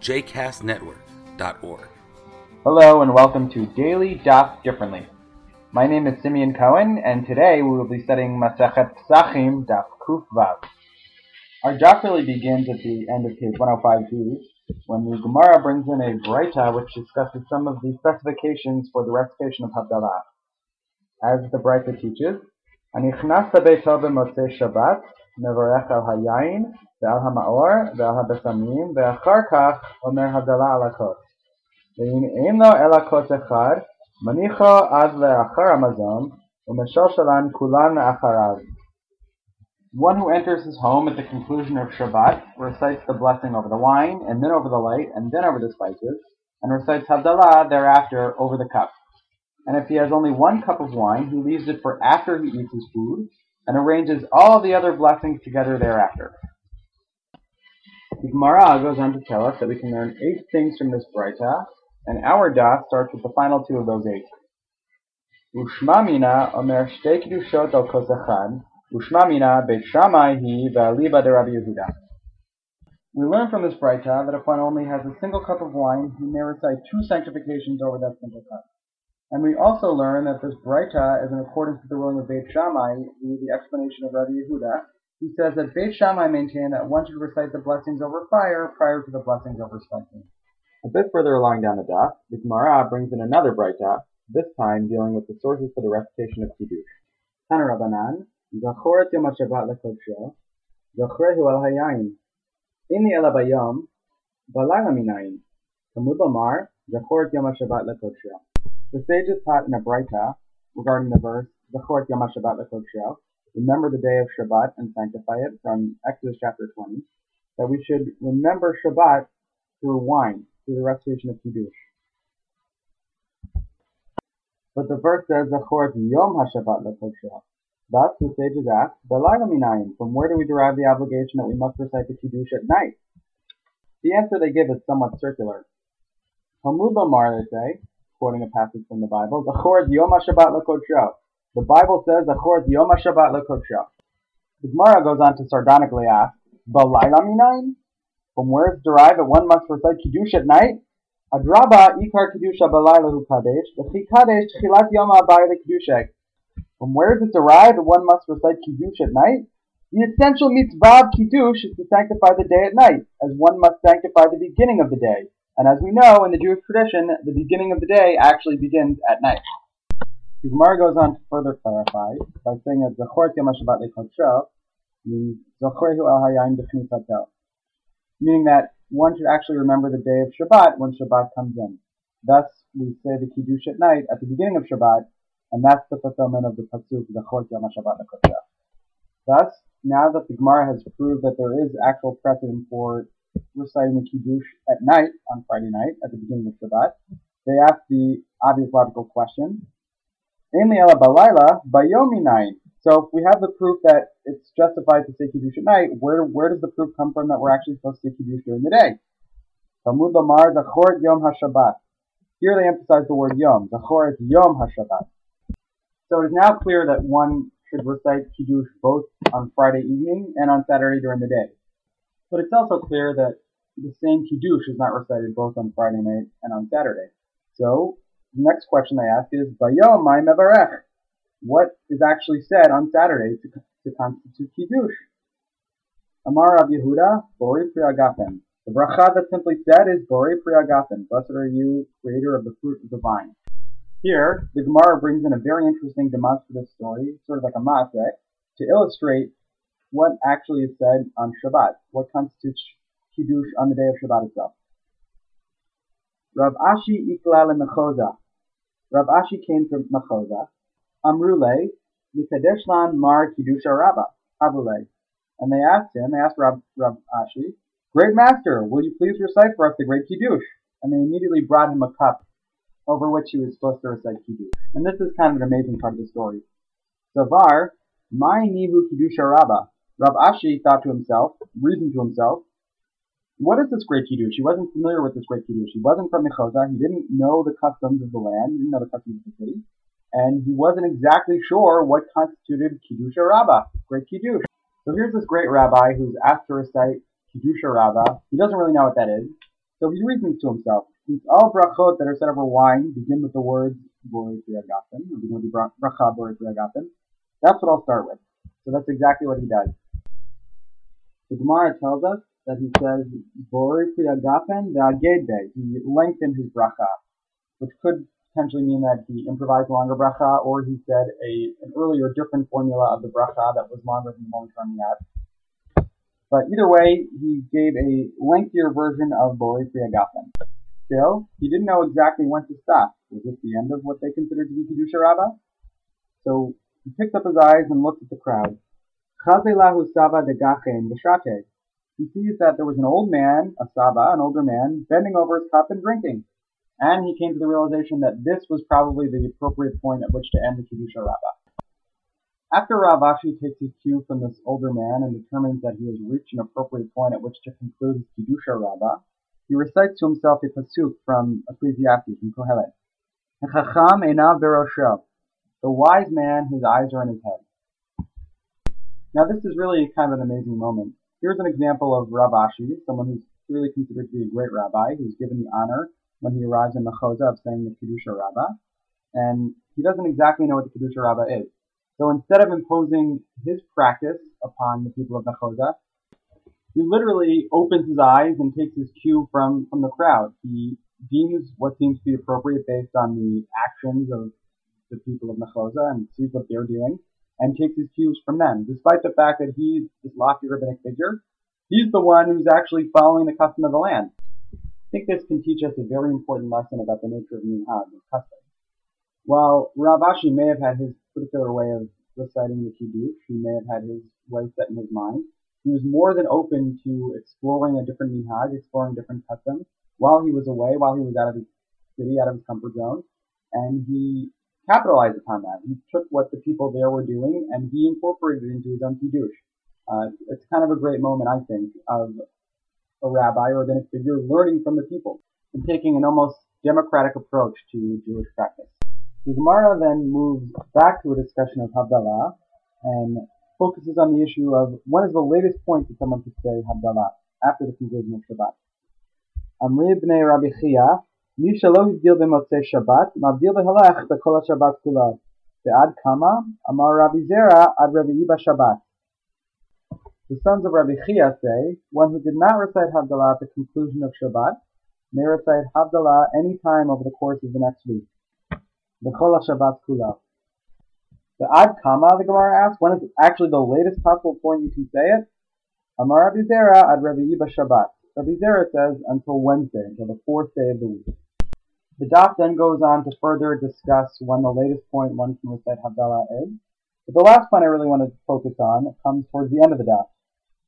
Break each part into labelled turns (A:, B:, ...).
A: jcastnetwork.org.
B: Hello and welcome to Daily Daf Differently. My name is Simeon Cohen, and today we will be studying Masachet Psachim Daf Kuf Vav. Our daf really begins at the end of page 105b when the Gemara brings in a Breita which discusses some of the specifications for the recitation of Havdalah. As the Breita teaches, Anichnas Shabbat מברך על היין ועל המאור ועל הבשמים, ואחר כך אומר הבדלה על הכוס. ואם אין לו אלא כוס אחד, מניחו עד לאחר המזון, ומשלשלן כולן לאחריו. One who enters his home at the conclusion of Shabbat recites the blessing over the wine, and then over the light, and then over the spices, and recites Havdalah thereafter over the cup. And if he has only one cup of wine, he leaves it for after he eats his food, and arranges all the other blessings together thereafter. The Gemara goes on to tell us that we can learn eight things from this Breita, and our daf starts with the final two of those eight. Ushma mina omer shte kedushot al kos echad, ushma mina hi ve'aliba de Rabbi Yehuda. We learn from this Breita that if one only has a single cup of wine, he may recite two sanctifications over that single cup. And we also learn that this Breita is in accordance with the ruling of Beit Shammai, the explanation of Rabbi Yehuda, who says that Beit Shammai maintained that one should recite the blessings over fire prior to the blessings over spiking. A bit further along down the daf, the Gemara brings in another Breita, this time dealing with the sources for the recitation of Kiddush. Tana Rabbanan, Zachor et Yom HaShabbat lekodsho, Zachrehu al hayayin, Inni ela bayom, Balayla minayin, Talmud Lomar, Zachor et Yom HaShabbat lekodsho. The sages taught in a Breita regarding the verse Zachor et Yom HaShabbat lekodsho, remember the day of Shabbat and sanctify it from Exodus chapter 20, that we should remember Shabbat through wine, through the recitation of Kiddush. But the verse says Zachor Yom HaShabbat lekodsho. Thus, the sages ask, minayin, from where do we derive the obligation that we must recite the Kiddush at night? The answer they give is somewhat circular. Talmud Lomar, they say, quoting a passage from the Bible, Yom. The Bible says Yom. The Gemara goes on to sardonically ask? From where it's derived that one must recite Kiddush at night? Adraba ikar Kiddusha balayla kadesh, v'chi kadesh tchilat yom ha'abayir leKiddushek. From where is it derived that one must recite Kiddush at night? The essential mitzvah of Kiddush is to sanctify the day at night, as one must sanctify the beginning of the day. And as we know in the Jewish tradition, the beginning of the day actually begins at night. The Gemara goes on to further clarify by saying that Zachor Yom HaShabbat lekodsho means Zachorehu el b'chnisato, meaning that one should actually remember the day of Shabbat when Shabbat comes in. Thus, we say the Kiddush at night at the beginning of Shabbat, and that's the fulfillment of the pasuk Zachor Yom HaShabbat lekodsho. Thus, now that the Gemara has proved that there is actual precedent for reciting the Kiddush at night on Friday night at the beginning of Shabbat, they ask the obvious logical question: Ainli ela balayla bayomi night. So if we have the proof that it's justified to say Kiddush at night, where where does the proof come from that we're actually supposed to say Kiddush during the day? Talmud Lamar Zachor Yom HaShabbat. Here they emphasize the word Yom. Zachor Yom HaShabbat. So it is now clear that one should recite Kiddush both on Friday evening and on Saturday during the day. But it's also clear that the same Kiddush is not recited both on Friday night and on Saturday. So the next question they ask is, Bayom my mevarech? What is actually said on Saturday to, to constitute Kiddush? Amar Rav Yehuda, Bori Priagafen. The bracha that simply said is Bori Priagafen. Blessed are you, creator of the fruit of the vine. Here, the Gemara brings in a very interesting demonstrative story, sort of like a masek, to illustrate what actually is said on Shabbat, what constitutes Kiddush on the day of Shabbat itself. Rav Ashi ikla lemechoza. Rav Ashi came to Mechoza. Amrule, Mikadeshlan mar Kiddusha Rabba, Havule. And they asked him, they asked Rav, Rav Ashi, Great master, will you please recite for us the great Kiddush? And they immediately brought him a cup over which he was supposed to recite Kiddush. And this is kind of an amazing part of the story. Savar, my nihu Kiddusha Rabba. Rav Ashi thought to himself, reasoned to himself, what is this great Kiddush? He wasn't familiar with this great Kiddush. He wasn't from Mechoza. He didn't know the customs of the land. He didn't know the customs of the city. And he wasn't exactly sure what constituted Kiddusha Rabbah, great Kiddush. So here's this great rabbi who's asked to recite Kiddusha Rabbah. He doesn't really know what that is. So he reasons to himself, since all brachot that are said over wine begin with the words Priagafen, or begin with bracha Priagafen, that's what I'll start with. So that's exactly what he does. The Gemara tells us that he says Borei Priagafen Ve'agedbe. He lengthened his bracha, which could potentially mean that he improvised longer bracha, or he said a an earlier different formula of the bracha that was longer than the one currently at. But either way, he gave a lengthier version of Borei Priagafen. Still, he didn't know exactly when to stop. Was this the end of what they considered to be Kiddusha Rabbah? So he picked up his eyes and looked at the crowd. Chazelahu Saba de Gachen B'shate. He sees that there was an old man, a Saba, an older man, bending over his cup and drinking. And he came to the realization that this was probably the appropriate point at which to end the Kiddusha Rabbah. After Rav Ashi takes his cue from this older man and determines that he has reached an appropriate point at which to conclude his Kiddusha Rabbah, he recites to himself a pasuk from Ecclesiastes, from Kohelet. The wise man, his eyes are in his head. Now this is really kind of an amazing moment. Here's an example of Rav Ashi, someone who's really considered to be a great rabbi, who's given the honor when he arrives in Mechoza of saying the Kiddusha Rabbah. And he doesn't exactly know what the Kiddusha Rabbah is. So instead of imposing his practice upon the people of Mechoza, he literally opens his eyes and takes his cue from, from the crowd. He deems what seems to be appropriate based on the actions of the people of Mechoza and sees what they're doing and takes his cues from them. Despite the fact that he's this lofty rabbinic figure, he's the one who's actually following the custom of the land. I think this can teach us a very important lesson about the nature of minhag, or custom. While Rav Ashi may have had his particular way of reciting the Kiddush, he may have had his way set in his mind. He was more than open to exploring a different minhag, exploring different customs while he was away, while he was out of his city, out of his comfort zone, and he capitalized upon that. He took what the people there were doing and he incorporated it into his own Kiddush. Uh, it's kind of a great moment, I think, of a rabbi or a figure learning from the people and taking an almost democratic approach to Jewish practice. The Gemara then moves back to a discussion of Havdalah and focuses on the issue of when is the latest point that someone could say Havdalah after the conclusion of Shabbat. Amri b'nei Rabbi Chia, מי שלא הבדיל במוצאי שבת, מבדיל בהלך בכל השבת כולה. ועד כמה? אמר רבי זרע עד רביעי בשבת. The sons of Rabbi Chia say, one who did not recite Havdalah at the conclusion of Shabbat may recite Havdalah any time over the course of the next week. B'chol Shabbat kula. The ad kama, the Gemara asks, when is actually the latest possible point you can say it? Amar Rabbi Zera ad Rabbi Shabbat. Rabbi Zera says until Wednesday, until the fourth day of the week. The daf then goes on to further discuss when the latest point one can recite Havdalah is. But the last point I really want to focus on comes towards the end of the daf.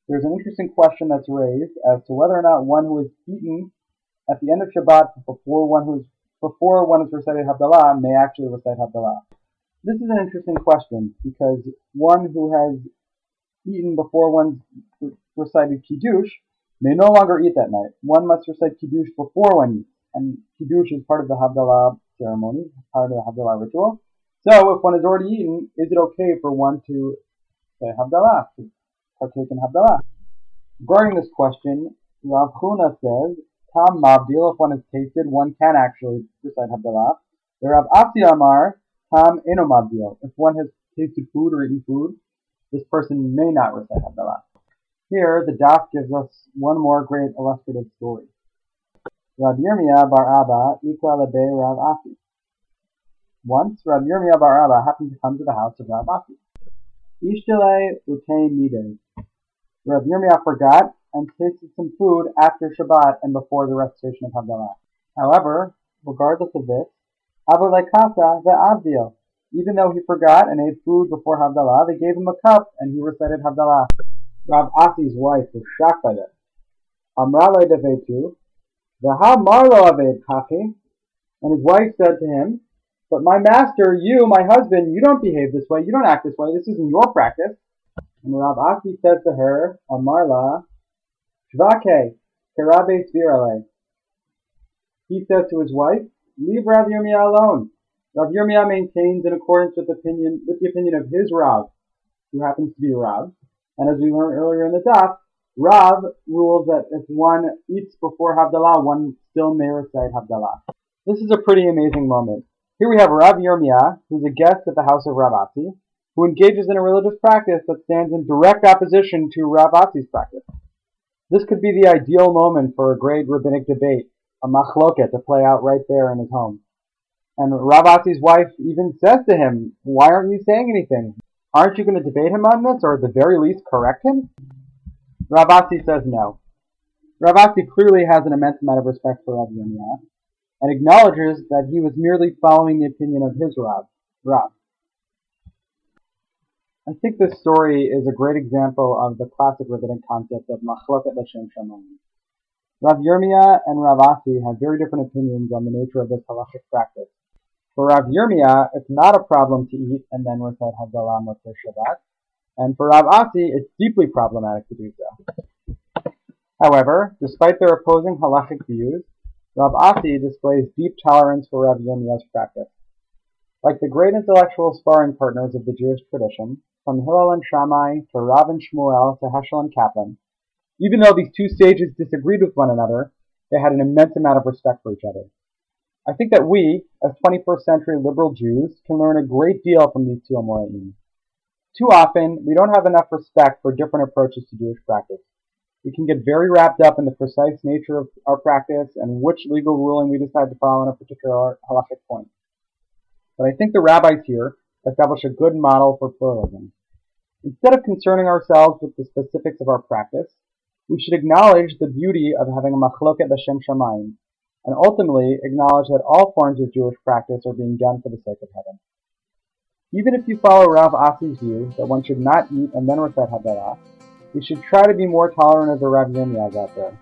B: There's an interesting question that's raised as to whether or not one who is eaten at the end of Shabbat before one who is before one has recited Havdalah may actually recite Havdalah? This is an interesting question because one who has eaten before one's recited Kiddush may no longer eat that night. One must recite Kiddush before one eats, and Kiddush is part of the Havdalah ceremony, part of the Havdalah ritual. So if one has already eaten, is it okay for one to say Havdalah, to partake in Havdalah? Regarding this question, Rav Huna says Tam Mavdil, if one has tasted, one can actually recite Havdalah. The Rav Asi Amar, Tam Eno Mavdil. If one has tasted food or eaten food, this person may not recite Havdalah. Here, the Daf gives us one more great illustrative story. Rav Yirmiyah bar Abba, Ika Lebe Rav Asi. Once, Rav Yirmiyah bar Abba happened to come to the house of Rav Asi. Ishtile Ute Midei. Rav Yirmiyah forgot and tasted some food after Shabbat and before the recitation of Havdalah. However, regardless of this, Avalekasa ve'avdil. Even though he forgot and ate food before Havdalah, they gave him a cup and he recited Havdalah. Rav Asi's wife was shocked by this. Amrale devetu, and his wife said to him, But my master, you, my husband, you don't behave this way, you don't act this way, this isn't your practice. And Rav Asi says to her, Amarla, Shvake, Kerabe Svirale. He says to his wife, Leave Rav Yirmiyah alone. Rav Yirmiyah maintains in accordance with, opinion, with the opinion of his Rav, who happens to be Rav. And as we learned earlier in the daf, Rav rules that if one eats before Havdalah, one still may recite Havdalah. This is a pretty amazing moment. Here we have Rav Yirmiyah, who's a guest at the house of Rav who engages in a religious practice that stands in direct opposition to Rav Asi's practice. This could be the ideal moment for a great rabbinic debate, a machloket, to play out right there in his home. And Rav Asi's wife even says to him, Why aren't you saying anything? Aren't you going to debate him on this, or at the very least correct him? Rav Asi says no. Rav Asi clearly has an immense amount of respect for Rav Yirmiyah, and acknowledges that he was merely following the opinion of his Rav, Rav. I think this story is a great example of the classic rabbinic concept of machloket l'shem shamayim. Rav Yirmiyah and Rav Asi have very different opinions on the nature of this halachic practice. For Rav Yirmiyah, it's not a problem to eat and then recite Havdalah Motzei Shabbat, and for Rav Asi, it's deeply problematic to do so. However, despite their opposing halachic views, Rav Asi displays deep tolerance for Rav Yirmiyah's practice. Like the great intellectual sparring partners of the Jewish tradition, from Hillel and Shammai to Rav and Shmuel to Heschel and Kaplan, even though these two sages disagreed with one another, they had an immense amount of respect for each other. I think that we, as 21st century liberal Jews, can learn a great deal from these two Amoraim. Too often, we don't have enough respect for different approaches to Jewish practice. We can get very wrapped up in the precise nature of our practice and which legal ruling we decide to follow on a particular halachic point. But I think the rabbis here establish a good model for pluralism. Instead of concerning ourselves with the specifics of our practice, we should acknowledge the beauty of having a machloket l'shem shamayim, and ultimately acknowledge that all forms of Jewish practice are being done for the sake of heaven. Even if you follow Rav Asi's view that one should not eat and then recite Havdalah, we should try to be more tolerant of the Rav Yirmiyahs out there.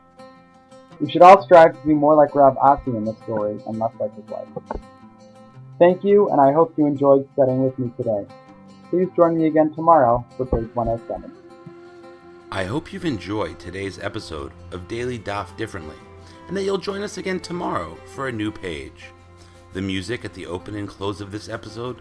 B: We should all strive to be more like Rav Asi in this story and less like his wife. Thank you, and I hope you enjoyed studying with me today. Please join me again tomorrow for page 107.
A: I hope you've enjoyed today's episode of Daily Daf Differently, and that you'll join us again tomorrow for a new page. The music at the open and close of this episode